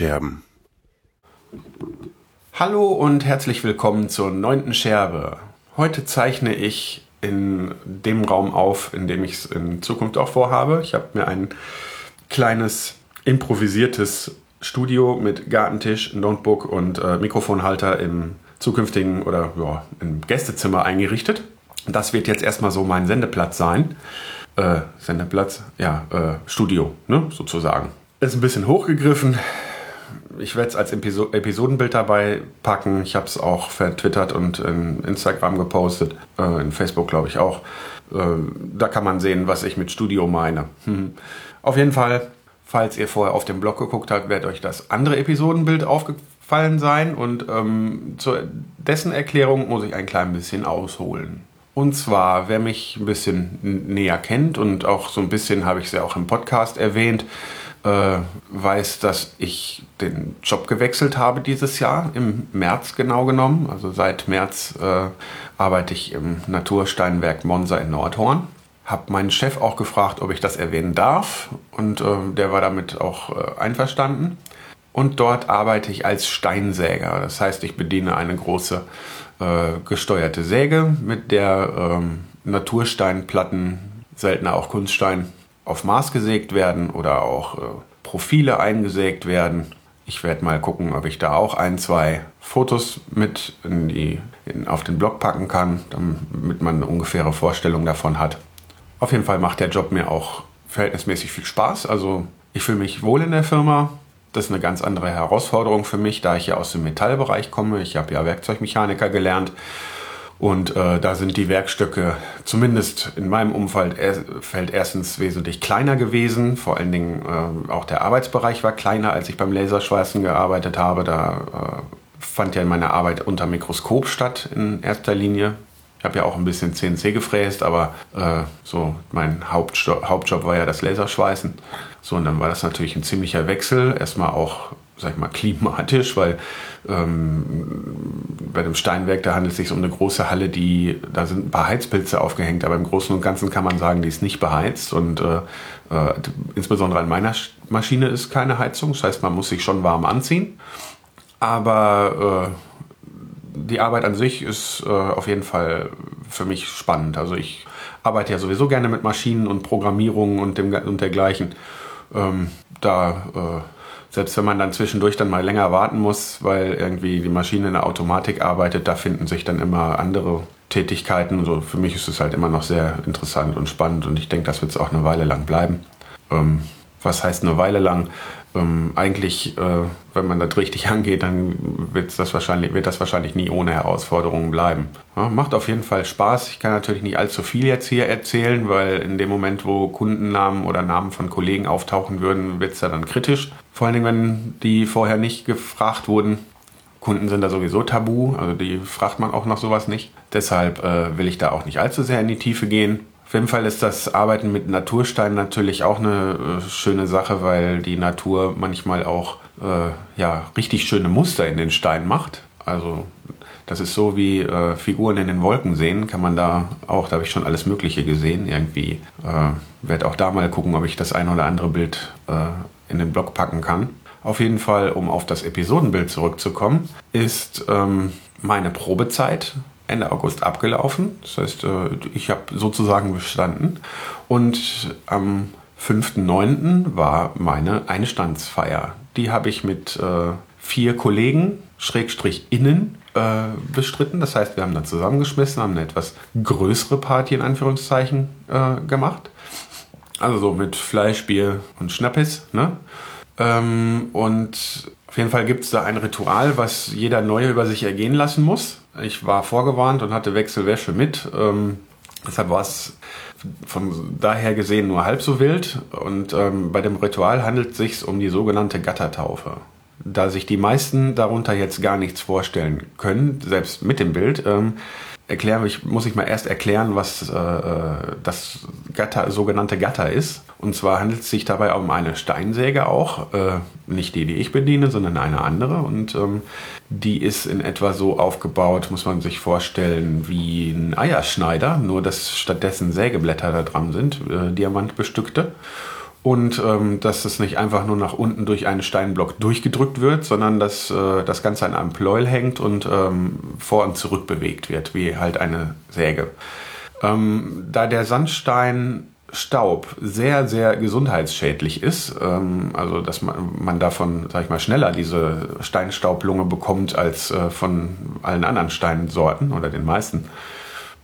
Die Tonscherben. Hallo und herzlich willkommen zur neunten Scherbe. Heute zeichne ich in dem Raum auf, in dem ich es in Zukunft auch vorhabe. Ich habe mir ein kleines improvisiertes Studio mit Gartentisch, Notebook und äh, Mikrofonhalter im zukünftigen oder ja, im Gästezimmer eingerichtet. Das wird jetzt erstmal so mein Sendeplatz sein. Äh, Sendeplatz, ja, äh, Studio, ne, sozusagen. Ist ein bisschen hochgegriffen. Ich werde es als Episo Episodenbild dabei packen. Ich habe es auch vertwittert und in Instagram gepostet. Äh, in Facebook glaube ich auch. Äh, da kann man sehen, was ich mit Studio meine. Hm. Auf jeden Fall, falls ihr vorher auf dem Blog geguckt habt, wird euch das andere Episodenbild aufgefallen sein. Und ähm, zu dessen Erklärung muss ich ein klein bisschen ausholen. Und zwar, wer mich ein bisschen näher kennt und auch so ein bisschen habe ich es ja auch im Podcast erwähnt, äh, weiß, dass ich den Job gewechselt habe dieses Jahr, im März genau genommen. Also seit März äh, arbeite ich im Natursteinwerk Monza in Nordhorn. Habe meinen Chef auch gefragt, ob ich das erwähnen darf und äh, der war damit auch äh, einverstanden. Und dort arbeite ich als Steinsäger. Das heißt, ich bediene eine große äh, gesteuerte Säge, mit der ähm, Natursteinplatten, seltener auch Kunststein, auf Maß gesägt werden oder auch äh, Profile eingesägt werden. Ich werde mal gucken, ob ich da auch ein, zwei Fotos mit in die, in, auf den Blog packen kann, damit man eine ungefähre Vorstellung davon hat. Auf jeden Fall macht der Job mir auch verhältnismäßig viel Spaß. Also ich fühle mich wohl in der Firma. Das ist eine ganz andere Herausforderung für mich, da ich ja aus dem Metallbereich komme. Ich habe ja Werkzeugmechaniker gelernt und äh, da sind die Werkstücke zumindest in meinem Umfeld er, erstens wesentlich kleiner gewesen. Vor allen Dingen äh, auch der Arbeitsbereich war kleiner, als ich beim Laserschweißen gearbeitet habe. Da äh, fand ja meine Arbeit unter Mikroskop statt in erster Linie. Ich habe ja auch ein bisschen CNC gefräst, aber äh, so mein Hauptjob, Hauptjob war ja das Laserschweißen. So, und dann war das natürlich ein ziemlicher Wechsel. Erstmal auch sag ich mal, klimatisch, weil ähm, bei dem Steinwerk, da handelt es sich um eine große Halle, die, da sind ein paar Heizpilze aufgehängt, aber im Großen und Ganzen kann man sagen, die ist nicht beheizt und äh, äh, insbesondere an meiner Maschine ist keine Heizung, das heißt, man muss sich schon warm anziehen, aber äh, die Arbeit an sich ist äh, auf jeden Fall für mich spannend, also ich arbeite ja sowieso gerne mit Maschinen und Programmierungen und, und dergleichen. Ähm, da äh, selbst wenn man dann zwischendurch dann mal länger warten muss, weil irgendwie die Maschine in der Automatik arbeitet, da finden sich dann immer andere Tätigkeiten. So, für mich ist es halt immer noch sehr interessant und spannend und ich denke, das wird es auch eine Weile lang bleiben. Ähm, was heißt eine Weile lang? Ähm, eigentlich, äh, wenn man das richtig angeht, dann wird das wahrscheinlich, wird das wahrscheinlich nie ohne Herausforderungen bleiben. Ja, macht auf jeden Fall Spaß. Ich kann natürlich nicht allzu viel jetzt hier erzählen, weil in dem Moment, wo Kundennamen oder Namen von Kollegen auftauchen würden, wird es ja dann kritisch. Vor allen Dingen, wenn die vorher nicht gefragt wurden. Kunden sind da sowieso tabu, also die fragt man auch nach sowas nicht. Deshalb äh, will ich da auch nicht allzu sehr in die Tiefe gehen. Auf jeden Fall ist das Arbeiten mit Naturstein natürlich auch eine äh, schöne Sache, weil die Natur manchmal auch äh, ja, richtig schöne Muster in den Stein macht. Also das ist so wie äh, Figuren in den Wolken sehen, kann man da auch, da habe ich schon alles Mögliche gesehen. Irgendwie äh, werde auch da mal gucken, ob ich das ein oder andere Bild äh, in den Blog packen kann. Auf jeden Fall, um auf das Episodenbild zurückzukommen, ist ähm, meine Probezeit Ende August abgelaufen. Das heißt, äh, ich habe sozusagen bestanden. Und am 5.9. war meine Einstandsfeier. Die habe ich mit äh, vier Kollegen, Schrägstrich innen, äh, bestritten. Das heißt, wir haben dann zusammengeschmissen, haben eine etwas größere Party in Anführungszeichen gemacht. Also so mit Fleisch, Bier und Schnappes. Ne? Ähm, und auf jeden Fall gibt es da ein Ritual, was jeder Neue über sich ergehen lassen muss. Ich war vorgewarnt und hatte Wechselwäsche mit. Ähm, deshalb war es von daher gesehen nur halb so wild. Und ähm, bei dem Ritual handelt es sich um die sogenannte Gattertaufe. Da sich die meisten darunter jetzt gar nichts vorstellen können, selbst mit dem Bild, ähm, erklären, ich, muss ich mal erst erklären, was äh, äh, das Gatter, sogenannte Gatter ist. Und zwar handelt es sich dabei um eine Steinsäge auch, äh, nicht die, die ich bediene, sondern eine andere. Und ähm, die ist in etwa so aufgebaut, muss man sich vorstellen, wie ein Eierschneider, nur dass stattdessen Sägeblätter da dran sind, äh, diamantbestückte. Und ähm, dass es nicht einfach nur nach unten durch einen Steinblock durchgedrückt wird, sondern dass äh, das Ganze an einem Pleuel hängt und ähm, vor und zurück bewegt wird, wie halt eine Säge. Ähm, da der Sandstein Staub sehr, sehr gesundheitsschädlich ist, ähm, also dass man, man davon, sag ich mal, schneller diese Steinstaublunge bekommt als äh, von allen anderen Steinsorten oder den meisten,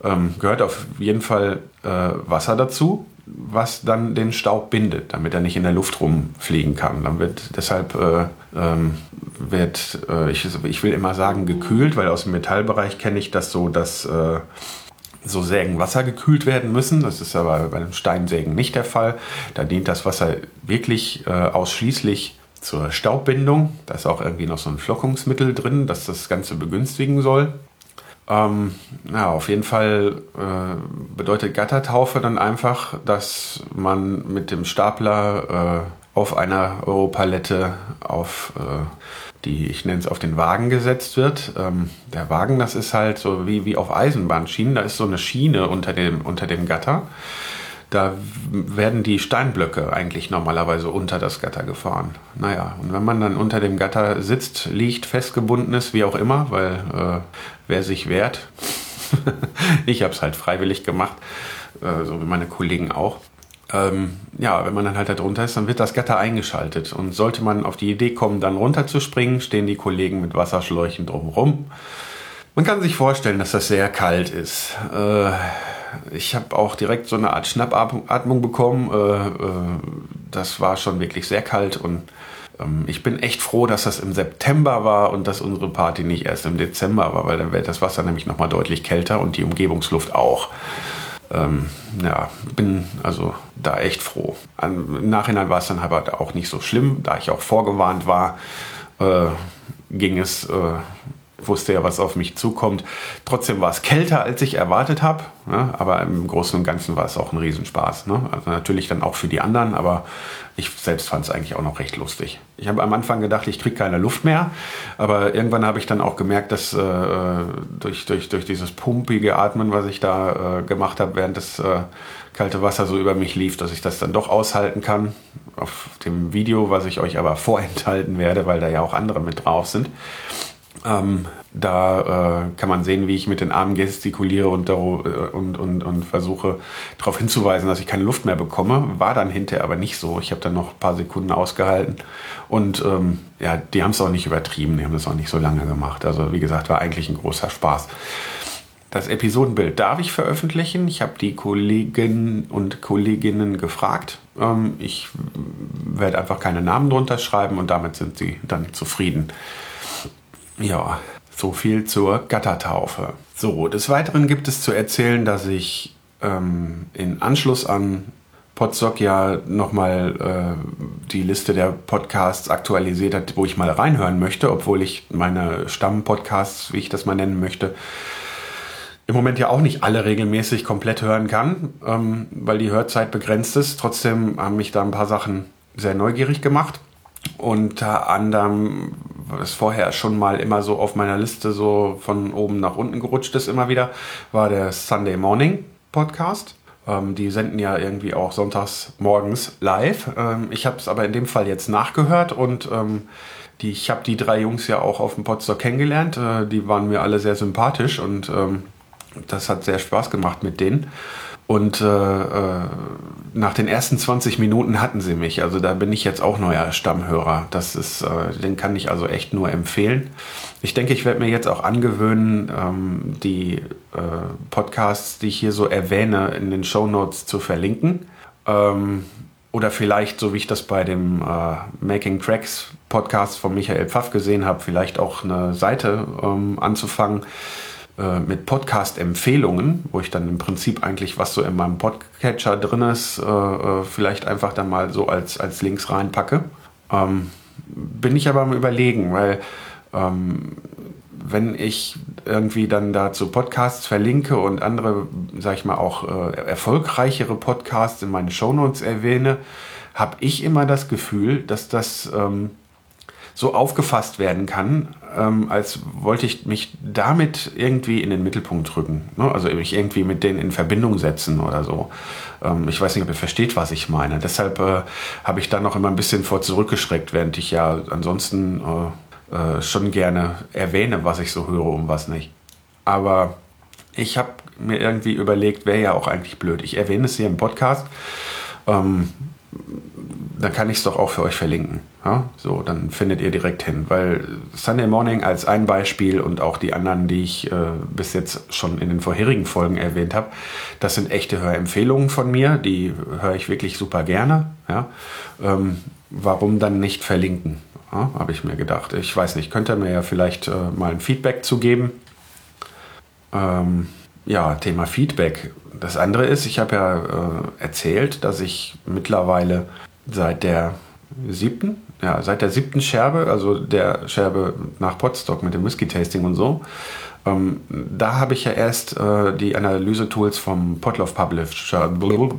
ähm, gehört auf jeden Fall äh, Wasser dazu, was dann den Staub bindet, damit er nicht in der Luft rumfliegen kann. Dann wird deshalb äh, ähm, wird, äh, ich, ich will immer sagen, gekühlt, weil aus dem Metallbereich kenne ich das so, dass äh, so Sägen wassergekühlt werden müssen. Das ist aber bei den Steinsägen nicht der Fall. Da dient das Wasser wirklich äh, ausschließlich zur Staubbindung. Da ist auch irgendwie noch so ein Flockungsmittel drin, das das Ganze begünstigen soll. Ähm, ja, auf jeden Fall äh, bedeutet Gattertaufe dann einfach, dass man mit dem Stapler äh, auf einer Europalette auf äh, die, ich nenne es, auf den Wagen gesetzt wird. Ähm, der Wagen, das ist halt so wie, wie auf Eisenbahnschienen, da ist so eine Schiene unter dem, unter dem Gatter. Da werden die Steinblöcke eigentlich normalerweise unter das Gatter gefahren. Naja, und wenn man dann unter dem Gatter sitzt, liegt, festgebunden ist, wie auch immer, weil äh, wer sich wehrt, ich habe es halt freiwillig gemacht, äh, so wie meine Kollegen auch. Ähm, ja, wenn man dann halt da drunter ist, dann wird das Gatter eingeschaltet. Und sollte man auf die Idee kommen, dann runterzuspringen, stehen die Kollegen mit Wasserschläuchen drumherum. Man kann sich vorstellen, dass das sehr kalt ist. Äh, ich habe auch direkt so eine Art Schnappatmung bekommen. Äh, äh, das war schon wirklich sehr kalt und ähm, ich bin echt froh, dass das im September war und dass unsere Party nicht erst im Dezember war, weil dann wäre das Wasser nämlich nochmal deutlich kälter und die Umgebungsluft auch. Ähm, ja, bin also da echt froh. Im Nachhinein war es dann aber auch nicht so schlimm, da ich auch vorgewarnt war, äh, ging es äh, wusste ja, was auf mich zukommt. Trotzdem war es kälter, als ich erwartet habe. Ne? Aber im Großen und Ganzen war es auch ein Riesenspaß. Ne? Also natürlich dann auch für die anderen, aber ich selbst fand es eigentlich auch noch recht lustig. Ich habe am Anfang gedacht, ich kriege keine Luft mehr. Aber irgendwann habe ich dann auch gemerkt, dass äh, durch, durch, durch dieses pumpige Atmen, was ich da äh, gemacht habe, während das äh, kalte Wasser so über mich lief, dass ich das dann doch aushalten kann. Auf dem Video, was ich euch aber vorenthalten werde, weil da ja auch andere mit drauf sind. Ähm, da äh, kann man sehen, wie ich mit den Armen gestikuliere und, äh, und, und, und versuche darauf hinzuweisen, dass ich keine Luft mehr bekomme. War dann hinterher aber nicht so. Ich habe dann noch ein paar Sekunden ausgehalten. Und ähm, ja, die haben es auch nicht übertrieben, die haben es auch nicht so lange gemacht. Also wie gesagt, war eigentlich ein großer Spaß. Das Episodenbild darf ich veröffentlichen. Ich habe die Kollegen und Kolleginnen gefragt. Ähm, ich werde einfach keine Namen drunter schreiben und damit sind sie dann zufrieden. Ja, so viel zur Gattertaufe. So, des Weiteren gibt es zu erzählen, dass ich ähm, in Anschluss an Podstock ja nochmal äh, die Liste der Podcasts aktualisiert hat, wo ich mal reinhören möchte, obwohl ich meine Stammpodcasts, wie ich das mal nennen möchte, im Moment ja auch nicht alle regelmäßig komplett hören kann, ähm, weil die Hörzeit begrenzt ist. Trotzdem haben mich da ein paar Sachen sehr neugierig gemacht. Unter anderem was vorher schon mal immer so auf meiner Liste so von oben nach unten gerutscht ist immer wieder, war der Sunday Morning Podcast. Ähm, die senden ja irgendwie auch sonntags morgens live. Ähm, ich habe es aber in dem Fall jetzt nachgehört und ähm, die, ich habe die drei Jungs ja auch auf dem Podstock kennengelernt. Äh, die waren mir alle sehr sympathisch und ähm, das hat sehr Spaß gemacht mit denen. Und äh, äh, nach den ersten 20 Minuten hatten sie mich. Also da bin ich jetzt auch neuer Stammhörer. Das ist, äh, den kann ich also echt nur empfehlen. Ich denke, ich werde mir jetzt auch angewöhnen, ähm, die äh, Podcasts, die ich hier so erwähne, in den Show Notes zu verlinken. Ähm, oder vielleicht, so wie ich das bei dem äh, Making Tracks Podcast von Michael Pfaff gesehen habe, vielleicht auch eine Seite ähm, anzufangen äh, mit Podcast-Empfehlungen, wo ich dann im Prinzip eigentlich, was so in meinem Podcatcher drin ist, äh, äh, vielleicht einfach dann mal so als, als Links reinpacke. Ähm, bin ich aber am Überlegen, weil ähm, wenn ich irgendwie dann dazu Podcasts verlinke und andere, sag ich mal, auch äh, erfolgreichere Podcasts in meine Shownotes erwähne, habe ich immer das Gefühl, dass das ähm, so aufgefasst werden kann, ähm, als wollte ich mich damit irgendwie in den Mittelpunkt drücken. Ne? Also mich irgendwie mit denen in Verbindung setzen oder so. Ähm, ich weiß nicht, ob ihr versteht, was ich meine. Deshalb äh, habe ich da noch immer ein bisschen vor zurückgeschreckt, während ich ja ansonsten äh, äh, schon gerne erwähne, was ich so höre und was nicht. Aber ich habe mir irgendwie überlegt, wäre ja auch eigentlich blöd. Ich erwähne es hier im Podcast. Ähm, dann kann ich es doch auch für euch verlinken. Ja? So, dann findet ihr direkt hin. Weil Sunday Morning als ein Beispiel und auch die anderen, die ich äh, bis jetzt schon in den vorherigen Folgen erwähnt habe, das sind echte Hörempfehlungen von mir. Die höre ich wirklich super gerne. Ja? Ähm, warum dann nicht verlinken? Ja, habe ich mir gedacht. Ich weiß nicht, könnt ihr mir ja vielleicht äh, mal ein Feedback zu geben. Ähm, ja, Thema Feedback. Das andere ist, ich habe ja äh, erzählt, dass ich mittlerweile seit der siebten, ja, seit der siebten Scherbe, also der Scherbe nach Potstock mit dem Whisky-Tasting und so, ähm, da habe ich ja erst äh, die Analyse-Tools vom Potloff Publisher,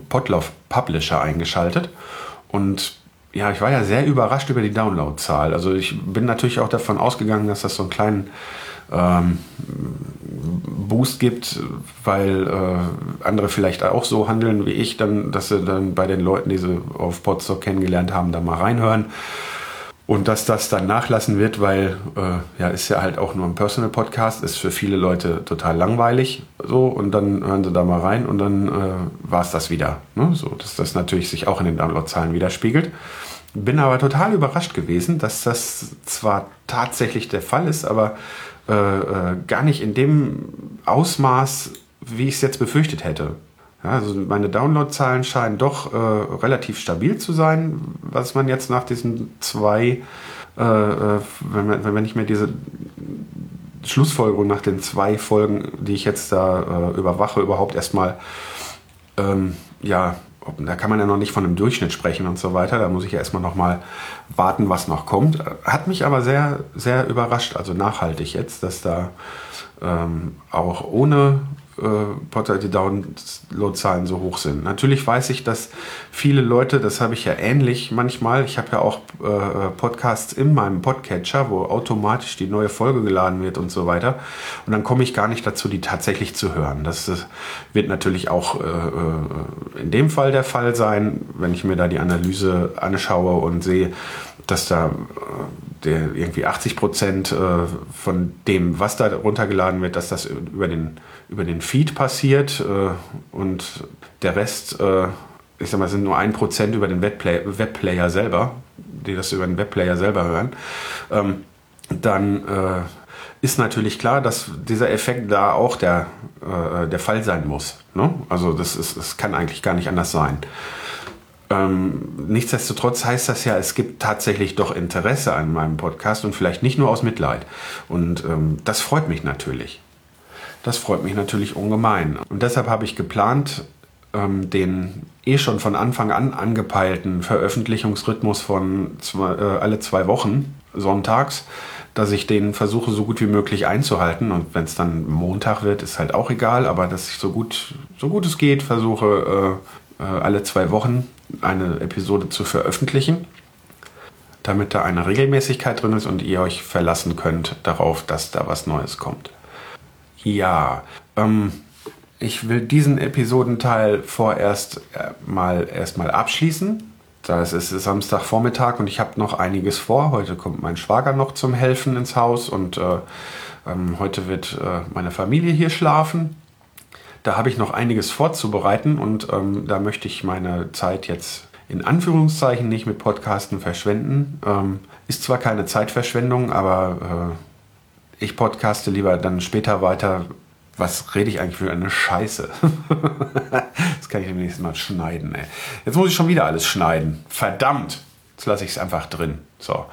Potloff Publisher eingeschaltet. Und ja, ich war ja sehr überrascht über die Download-Zahl. Also ich bin natürlich auch davon ausgegangen, dass das so einen kleinen ähm, Boost gibt, weil äh, andere vielleicht auch so handeln wie ich, dann, dass sie dann bei den Leuten, die sie auf Podstock kennengelernt haben, da mal reinhören. Und dass das dann nachlassen wird, weil äh, ja, ist ja halt auch nur ein Personal Podcast, ist für viele Leute total langweilig. So, und dann hören sie da mal rein und dann äh, war es das wieder. Ne? So, dass das natürlich sich auch in den Downloadzahlen widerspiegelt. Bin aber total überrascht gewesen, dass das zwar tatsächlich der Fall ist, aber äh, äh, gar nicht in dem Ausmaß, wie ich es jetzt befürchtet hätte. Ja, also meine Downloadzahlen scheinen doch äh, relativ stabil zu sein, was man jetzt nach diesen zwei, äh, äh wenn, wenn ich mir diese Schlussfolgerung nach den zwei Folgen, die ich jetzt da überwache, überhaupt erstmal ähm, ja, da kann man ja noch nicht von einem Durchschnitt sprechen und so weiter. Da muss ich ja erstmal noch mal warten, was noch kommt. Hat mich aber sehr, sehr überrascht, also nachhaltig jetzt, dass da ähm, auch ohne äh, die Downloadzahlen so hoch sind. Natürlich weiß ich, dass viele Leute, das habe ich ja ähnlich manchmal, ich habe ja auch äh, Podcasts in meinem Podcatcher, wo automatisch die neue Folge geladen wird und so weiter. Und dann komme ich gar nicht dazu, die tatsächlich zu hören. Das, das wird natürlich auch äh, äh, in dem Fall der Fall sein, wenn ich mir da die Analyse anschaue und sehe, dass da äh, der irgendwie 80 Prozent äh, von dem, was da runtergeladen wird, dass das über den, über den Feed passiert äh, und der Rest, ich sag mal, sind nur ein Prozent über den Webplay Webplayer selber, die das über den Webplayer selber hören, ähm, dann ist natürlich klar, dass dieser Effekt da auch der, der Fall sein muss. Ne? Also das, ist, das kann eigentlich gar nicht anders sein. Ähm, nichtsdestotrotz heißt das ja, es gibt tatsächlich doch Interesse an meinem Podcast und vielleicht nicht nur aus Mitleid. Und ähm, das freut mich natürlich. Das freut mich natürlich ungemein. Und deshalb habe ich geplant, ähm, den eh schon von Anfang an angepeilten Veröffentlichungsrhythmus von zwei, äh, alle zwei Wochen sonntags, dass ich den versuche so gut wie möglich einzuhalten. Und wenn es dann Montag wird, ist halt auch egal, aber dass ich so gut, so gut es geht versuche, äh, äh, alle zwei Wochen eine Episode zu veröffentlichen, damit da eine Regelmäßigkeit drin ist und ihr euch verlassen könnt darauf, dass da was Neues kommt. Ja, ähm, ich will diesen Episodenteil vorerst äh, mal erstmal abschließen. Das ist Samstagvormittag und ich habe noch einiges vor. Heute kommt mein Schwager noch zum Helfen ins Haus und äh, ähm, heute wird äh, meine Familie hier schlafen. Da habe ich noch einiges vorzubereiten und ähm, da möchte ich meine Zeit jetzt in Anführungszeichen nicht mit Podcasten verschwenden. Ähm, ist zwar keine Zeitverschwendung, aber äh, ich podcaste lieber dann später weiter. Was rede ich eigentlich für eine Scheiße? das kann ich demnächst mal schneiden. Ey. Jetzt muss ich schon wieder alles schneiden. Verdammt! Jetzt lasse ich es einfach drin. So.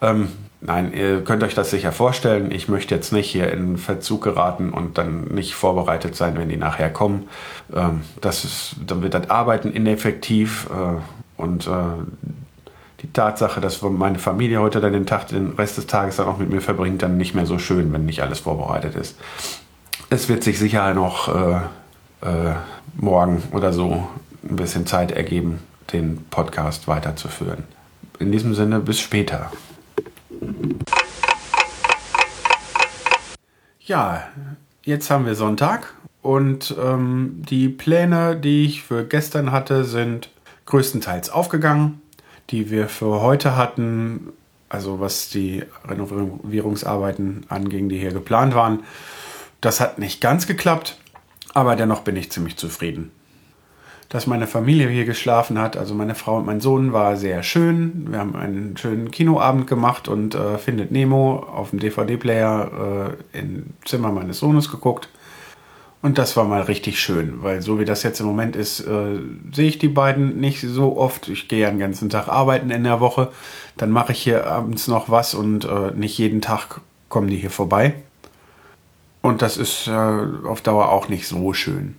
Ähm, Nein, ihr könnt euch das sicher vorstellen. Ich möchte jetzt nicht hier in Verzug geraten und dann nicht vorbereitet sein, wenn die nachher kommen. Ähm, das ist, dann wird das Arbeiten ineffektiv äh, und äh, die Tatsache, dass meine Familie heute dann den Tag, den Rest des Tages dann auch mit mir verbringt, dann nicht mehr so schön, wenn nicht alles vorbereitet ist. Es wird sich sicher noch äh, äh, morgen oder so ein bisschen Zeit ergeben, den Podcast weiterzuführen. In diesem Sinne, bis später. Ja, jetzt haben wir Sonntag und ähm, die Pläne, die ich für gestern hatte, sind größtenteils aufgegangen. Die wir für heute hatten, also was die Renovierungsarbeiten anging, die hier geplant waren, das hat nicht ganz geklappt, aber dennoch bin ich ziemlich zufrieden. Dass meine Familie hier geschlafen hat, also meine Frau und mein Sohn, war sehr schön. Wir haben einen schönen Kinoabend gemacht und äh, Findet Nemo auf dem DVD-Player äh, im Zimmer meines Sohnes geguckt. Und das war mal richtig schön, weil so wie das jetzt im Moment ist, äh, sehe ich die beiden nicht so oft. Ich gehe ja den ganzen Tag arbeiten in der Woche, dann mache ich hier abends noch was und äh, nicht jeden Tag kommen die hier vorbei. Und das ist äh, auf Dauer auch nicht so schön.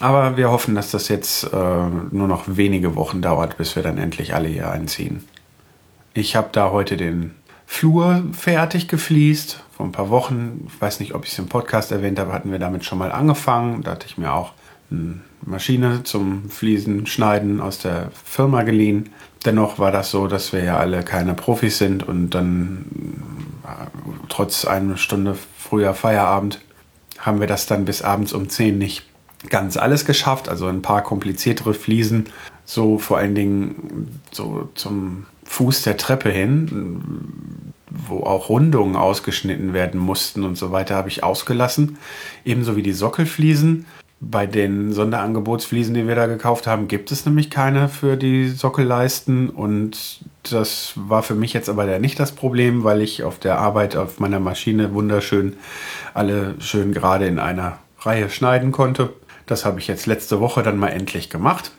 Aber wir hoffen, dass das jetzt äh, nur noch wenige Wochen dauert, bis wir dann endlich alle hier einziehen. Ich habe da heute den Flur fertig gefliest. Vor ein paar Wochen, ich weiß nicht, ob ich es im Podcast erwähnt habe, hatten wir damit schon mal angefangen. Da hatte ich mir auch eine Maschine zum Fliesen schneiden aus der Firma geliehen. Dennoch war das so, dass wir ja alle keine Profis sind und dann äh, trotz einer Stunde früher Feierabend haben wir das dann bis abends um 10 nicht ganz alles geschafft. Also ein paar kompliziertere Fliesen, so vor allen Dingen so zum Fuß der Treppe hin, wo auch Rundungen ausgeschnitten werden mussten und so weiter, habe ich ausgelassen. Ebenso wie die Sockelfliesen. Bei den Sonderangebotsfliesen, die wir da gekauft haben, gibt es nämlich keine für die Sockelleisten. Und das war für mich jetzt aber nicht das Problem, weil ich auf der Arbeit auf meiner Maschine wunderschön alle schön gerade in einer Reihe schneiden konnte. Das habe ich jetzt letzte Woche dann mal endlich gemacht.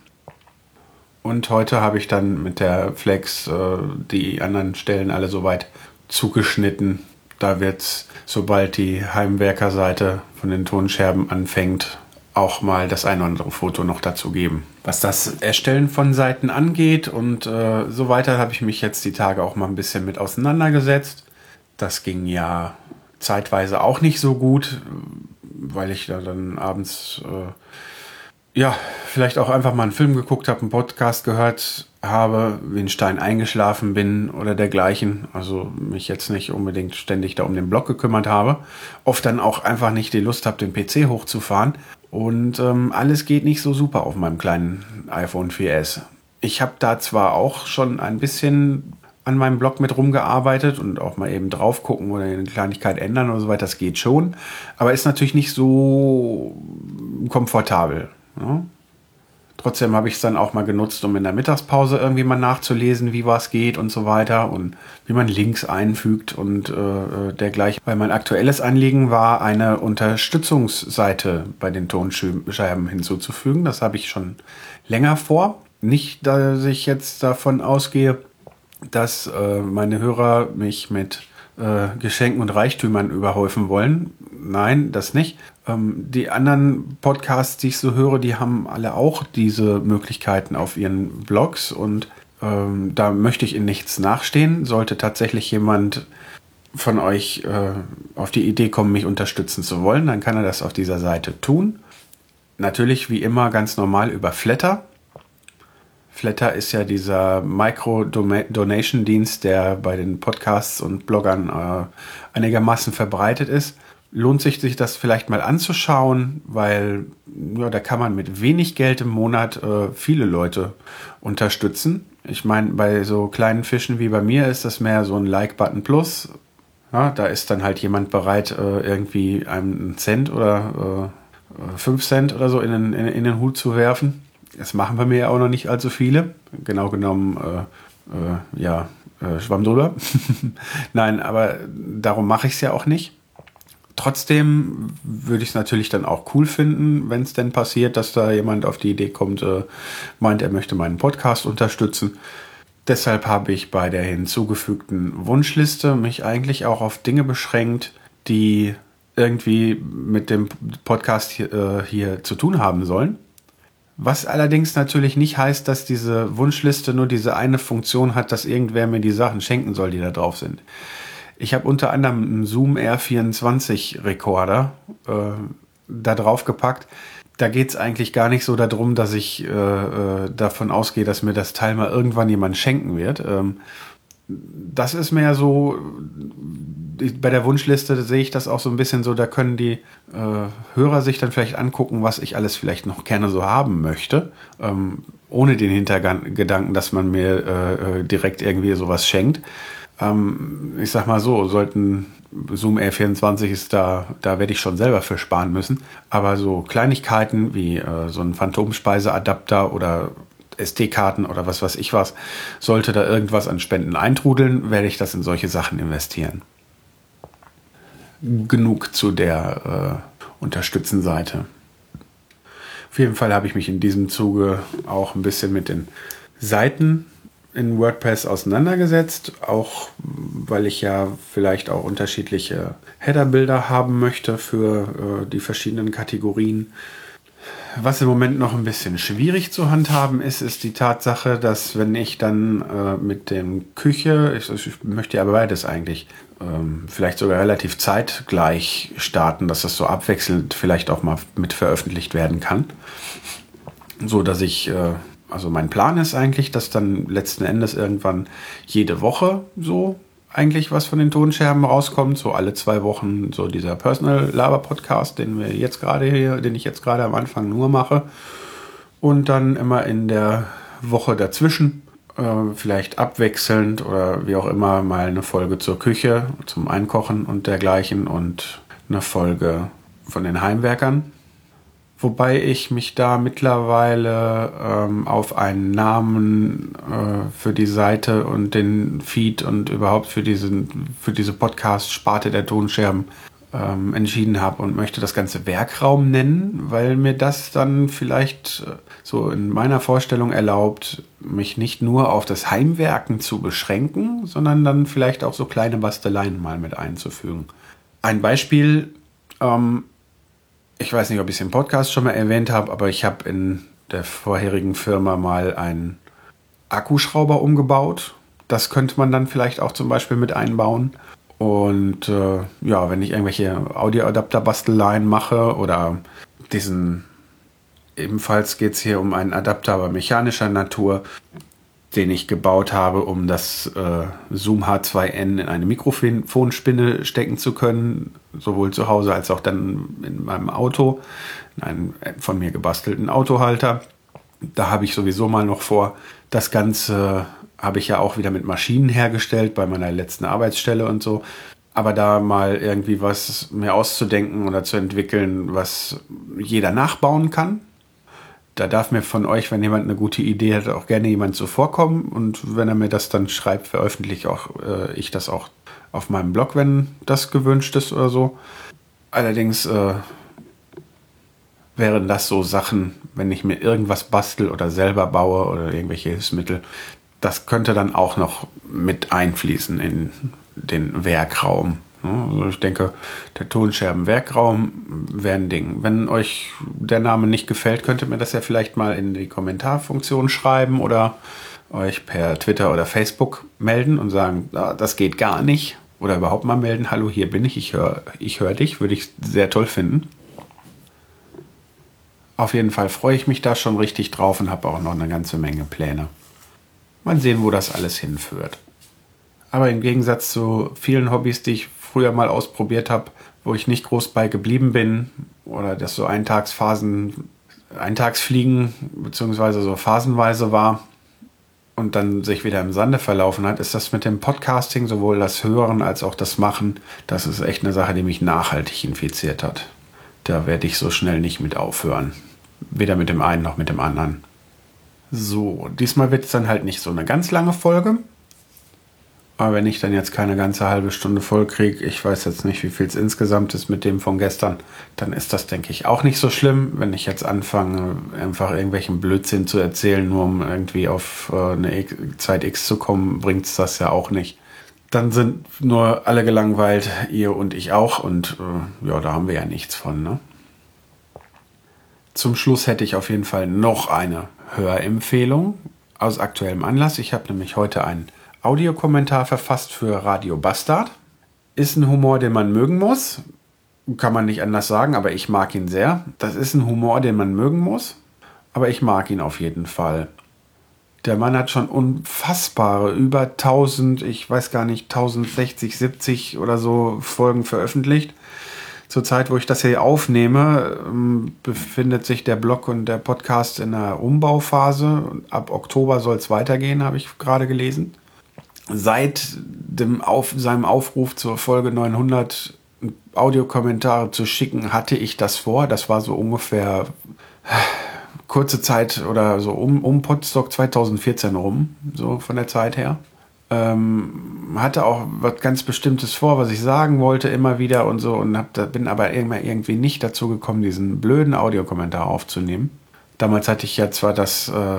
Und heute habe ich dann mit der Flex äh, die anderen Stellen alle soweit zugeschnitten. Da wird es, sobald die Heimwerkerseite von den Tonscherben anfängt, auch mal das ein oder andere Foto noch dazu geben. Was das Erstellen von Seiten angeht und äh, so weiter, habe ich mich jetzt die Tage auch mal ein bisschen mit auseinandergesetzt. Das ging ja zeitweise auch nicht so gut, weil ich da dann abends äh, ja, vielleicht auch einfach mal einen Film geguckt habe, einen Podcast gehört habe, wie ein Stein eingeschlafen bin oder dergleichen. Also mich jetzt nicht unbedingt ständig da um den Blog gekümmert habe. Oft dann auch einfach nicht die Lust habe, den PC hochzufahren. Und ähm, alles geht nicht so super auf meinem kleinen iPhone 4S. Ich habe da zwar auch schon ein bisschen an meinem Blog mit rumgearbeitet und auch mal eben drauf gucken oder eine Kleinigkeit ändern oder so weiter, das geht schon. Aber ist natürlich nicht so komfortabel. Ja. Trotzdem habe ich es dann auch mal genutzt, um in der Mittagspause irgendwie mal nachzulesen, wie was geht und so weiter und wie man Links einfügt und äh, äh dergleichen. Weil mein aktuelles Anliegen war, eine Unterstützungsseite bei den Tonscheiben hinzuzufügen. Das habe ich schon länger vor. Nicht, dass ich jetzt davon ausgehe, dass äh, meine Hörer mich mit äh, Geschenken und Reichtümern überhäufen wollen. Nein, das nicht. Ähm, die anderen Podcasts, die ich so höre, die haben alle auch diese Möglichkeiten auf ihren Blogs und ähm, da möchte ich in nichts nachstehen. Sollte tatsächlich jemand von euch äh, auf die Idee kommen, mich unterstützen zu wollen, dann kann er das auf dieser Seite tun. Natürlich wie immer ganz normal über Flatter. Flatter ist ja dieser Micro-Donation-Dienst, der bei den Podcasts und Bloggern äh, einigermaßen verbreitet ist. Lohnt sich, sich das vielleicht mal anzuschauen, weil ja, da kann man mit wenig Geld im Monat äh, viele Leute unterstützen. Ich meine, bei so kleinen Fischen wie bei mir ist das mehr so ein Like-Button plus. Ja, da ist dann halt jemand bereit, äh, irgendwie einen Cent oder äh, fünf Cent oder so in den, in, in den Hut zu werfen das machen bei mir ja auch noch nicht allzu viele. Genau genommen, äh, äh, ja, äh, Schwamm drüber. Nein, aber darum mache ich es ja auch nicht. Trotzdem würde ich es natürlich dann auch cool finden, wenn es denn passiert, dass da jemand auf die Idee kommt, äh, meint, er möchte meinen Podcast unterstützen. Deshalb habe ich bei der hinzugefügten Wunschliste mich eigentlich auch auf Dinge beschränkt, die irgendwie mit dem Podcast hier, äh, hier zu tun haben sollen. Was allerdings natürlich nicht heißt, dass diese Wunschliste nur diese eine Funktion hat, dass irgendwer mir die Sachen schenken soll, die da drauf sind. Ich habe unter anderem einen Zoom R24 Rekorder äh, da drauf gepackt. Da geht es eigentlich gar nicht so darum, dass ich äh, äh, davon ausgehe, dass mir das Teil mal irgendwann jemand schenken wird. Ähm, das ist mehr so, bei der Wunschliste sehe ich das auch so ein bisschen so, da können die äh, Hörer sich dann vielleicht angucken, was ich alles vielleicht noch gerne so haben möchte, ähm, ohne den Hintergedanken, dass man mir äh, äh direkt irgendwie sowas schenkt. Ähm, ich sag mal so, sollten Zoom R24 ist da, da werde ich schon selber für sparen müssen. Aber so Kleinigkeiten wie äh, so ein Phantomspeiseadapter oder SD-Karten oder was weiß ich was, sollte da irgendwas an Spenden eintrudeln, werde ich das in solche Sachen investieren. Genug zu der äh, Unterstützenseite. Auf jeden Fall habe ich mich in diesem Zuge auch ein bisschen mit den Seiten in WordPress auseinandergesetzt, auch weil ich ja vielleicht auch unterschiedliche Header-Bilder haben möchte für äh, die verschiedenen Kategorien. Was im Moment noch ein bisschen schwierig zu handhaben ist, ist die Tatsache, dass wenn ich dann äh, mit dem Küche, ich, ich, möchte ja beides eigentlich, ähm, vielleicht sogar relativ zeitgleich starten, dass das so abwechselnd vielleicht auch mal mit veröffentlicht werden kann, so dass ich äh, also mein Plan ist eigentlich, dass dann letzten Endes irgendwann jede Woche so eigentlich was von den Tonscherben rauskommt, so alle zwei Wochen so dieser Personal Laber Podcast, den wir jetzt gerade hier, den ich jetzt gerade am Anfang nur mache. Und dann immer in der Woche dazwischen äh, vielleicht abwechselnd oder wie auch immer mal eine Folge zur Küche, zum Einkochen und dergleichen und eine Folge von den Heimwerkern wobei ich mich da mittlerweile ähm, auf einen Namen äh, für die Seite und den Feed und überhaupt für, diesen, für diese Podcast-Sparte der Tonscherben ähm, entschieden habe und möchte das Ganze Werkraum nennen, weil mir das dann vielleicht äh, so in meiner Vorstellung erlaubt, mich nicht nur auf das Heimwerken zu beschränken, sondern dann vielleicht auch so kleine Basteleien mal mit einzufügen. Ein Beispiel, ähm, ich weiß nicht, ob ich es im Podcast schon mal erwähnt habe, aber ich habe in der vorherigen Firma mal einen Akkuschrauber umgebaut. Das könnte man dann vielleicht auch zum Beispiel mit einbauen. Und äh, ja, wenn ich irgendwelche Audioadapter-Basteleien mache oder diesen, ebenfalls geht es hier um einen Adapter, aber mechanischer Natur, den ich gebaut habe, um das äh, Zoom H2N in eine Mikrofonspinne stecken zu können, sowohl zu Hause als auch dann in meinem Auto, in einem von mir gebastelten Autohalter. Da habe ich sowieso mal noch vor. Das Ganze habe ich ja auch wieder mit Maschinen hergestellt bei meiner letzten Arbeitsstelle und so. Aber da mal irgendwie was mehr auszudenken oder zu entwickeln, was jeder nachbauen kann, da darf mir von euch, wenn jemand eine gute Idee hat, auch gerne jemand so vorkommen. Und wenn er mir das dann schreibt, veröffentliche auch äh, ich das auch auf meinem Blog, wenn das gewünscht ist oder so. Allerdings äh, wären das so Sachen, wenn ich mir irgendwas bastel oder selber baue oder irgendwelche Hilfsmittel, das könnte dann auch noch mit einfließen in den Werkraum. Also ich denke, der Tonscherben-Werkraum wäre ein Ding. Wenn euch der Name nicht gefällt, könnt ihr mir das ja vielleicht mal in die Kommentarfunktion schreiben oder euch per Twitter oder Facebook melden und sagen, ah, das geht gar nicht. Oder überhaupt mal melden, hallo, hier bin ich, ich höre ich hör dich, würde ich sehr toll finden. Auf jeden Fall freue ich mich da schon richtig drauf und habe auch noch eine ganze Menge Pläne. Mal sehen, wo das alles hinführt. Aber im Gegensatz zu vielen Hobbys, die ich früher mal ausprobiert habe, wo ich nicht groß bei geblieben bin oder das so Eintagsphasen, Eintagsfliegen beziehungsweise so phasenweise war und dann sich wieder im Sande verlaufen hat, ist das mit dem Podcasting, sowohl das Hören als auch das Machen, das ist echt eine Sache, die mich nachhaltig infiziert hat. Da werde ich so schnell nicht mit aufhören. Weder mit dem einen noch mit dem anderen. So, diesmal wird es dann halt nicht so eine ganz lange Folge. Aber wenn ich dann jetzt keine ganze halbe Stunde voll kriege, ich weiß jetzt nicht, wie viel es insgesamt ist mit dem von gestern, dann ist das, denke ich, auch nicht so schlimm. Wenn ich jetzt anfange, einfach irgendwelchen Blödsinn zu erzählen, nur um irgendwie auf äh, eine Zeit X zu kommen, bringt es das ja auch nicht. Dann sind nur alle gelangweilt, ihr und ich auch. Und äh, ja, da haben wir ja nichts von. Ne? Zum Schluss hätte ich auf jeden Fall noch eine Hörempfehlung aus aktuellem Anlass. Ich habe nämlich heute einen Audiokommentar verfasst für Radio Bastard. Ist ein Humor, den man mögen muss. Kann man nicht anders sagen, aber ich mag ihn sehr. Das ist ein Humor, den man mögen muss, aber ich mag ihn auf jeden Fall. Der Mann hat schon unfassbare, über 1000, ich weiß gar nicht, 1060, 70 oder so Folgen veröffentlicht. Zur Zeit, wo ich das hier aufnehme, ähm, befindet sich der Blog und der Podcast in einer Umbauphase. Ab Oktober soll es weitergehen, habe ich gerade gelesen. Seit dem Auf, seinem Aufruf zur Folge 900 Audiokommentare zu schicken, hatte ich das vor. Das war so ungefähr kurze Zeit oder so um, um Podstock 2014 rum, so von der Zeit her. Ähm, hatte auch was ganz Bestimmtes vor, was ich sagen wollte, immer wieder und so, und hab, bin aber immer irgendwie nicht dazu gekommen, diesen blöden Audiokommentar aufzunehmen. Damals hatte ich ja zwar das, äh,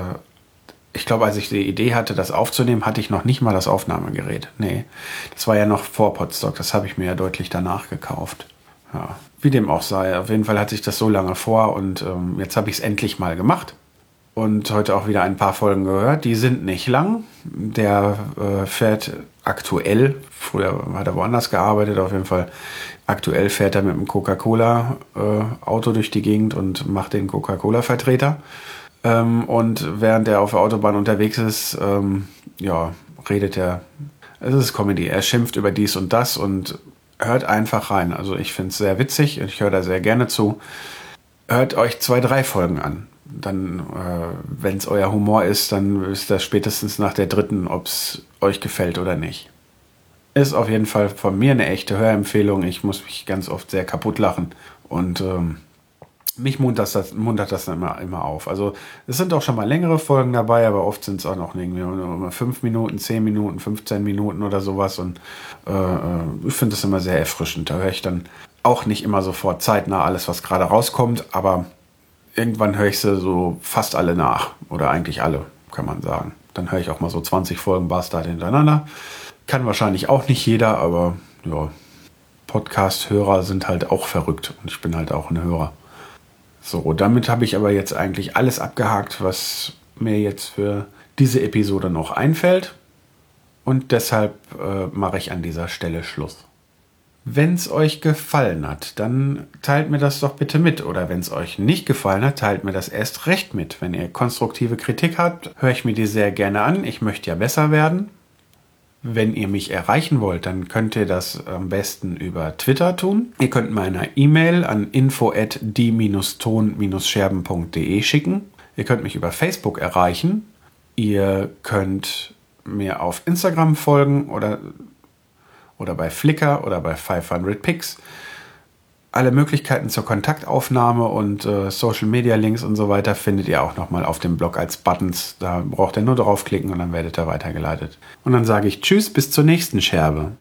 ich glaube, als ich die Idee hatte, das aufzunehmen, hatte ich noch nicht mal das Aufnahmegerät. Nee, das war ja noch vor Podstock, das habe ich mir ja deutlich danach gekauft. Ja, wie dem auch sei. Auf jeden Fall hatte ich das so lange vor und ähm, jetzt habe ich es endlich mal gemacht. Und heute auch wieder ein paar Folgen gehört. Die sind nicht lang. Der äh, fährt aktuell, früher hat er woanders gearbeitet, auf jeden Fall. Aktuell fährt er mit einem Coca-Cola-Auto äh, durch die Gegend und macht den Coca-Cola-Vertreter. Ähm, und während er auf der Autobahn unterwegs ist, ähm, ja, redet er. Es ist Comedy. Er schimpft über dies und das und hört einfach rein. Also ich finde es sehr witzig, ich höre da sehr gerne zu. Hört euch zwei, drei Folgen an. Dann, äh, wenn es euer Humor ist, dann ist das spätestens nach der dritten, ob es euch gefällt oder nicht. Ist auf jeden Fall von mir eine echte Hörempfehlung. Ich muss mich ganz oft sehr kaputt lachen. Und ähm, mich muntert das, muntert das immer, immer auf. Also es sind auch schon mal längere Folgen dabei, aber oft sind es auch noch irgendwie 5 Minuten, 10 Minuten, 15 Minuten oder sowas. Und äh, äh ich finde das immer sehr erfrischend. Da höre ich dann auch nicht immer sofort zeitnah alles, was gerade rauskommt, aber irgendwann höre ich sie so fast alle nach. Oder eigentlich alle, kann man sagen. Dann höre ich auch mal so 20 Folgen Bastard hintereinander. Kann wahrscheinlich auch nicht jeder, aber ja, Podcast-Hörer sind halt auch verrückt und ich bin halt auch ein Hörer. So, damit habe ich aber jetzt eigentlich alles abgehakt, was mir jetzt für diese Episode noch einfällt. Und deshalb äh, mache ich an dieser Stelle Schluss. Wenn es euch gefallen hat, dann teilt mir das doch bitte mit. Oder wenn es euch nicht gefallen hat, teilt mir das erst recht mit. Wenn ihr konstruktive Kritik habt, höre ich mir die sehr gerne an. Ich möchte ja besser werden. Wenn ihr mich erreichen wollt, dann könnt ihr das am besten über Twitter tun. Ihr könnt meine E-Mail an info at die-ton-scherben.de schicken. Ihr könnt mich über Facebook erreichen. Ihr könnt mir auf Instagram folgen oder, oder bei Flickr oder bei 500 Pics alle Möglichkeiten zur Kontaktaufnahme und äh, Social Media Links und so weiter findet ihr auch nochmal auf dem Blog als Buttons. Da braucht ihr nur draufklicken und dann werdet ihr weitergeleitet. Und dann sage ich Tschüss, bis zur nächsten Scherbe.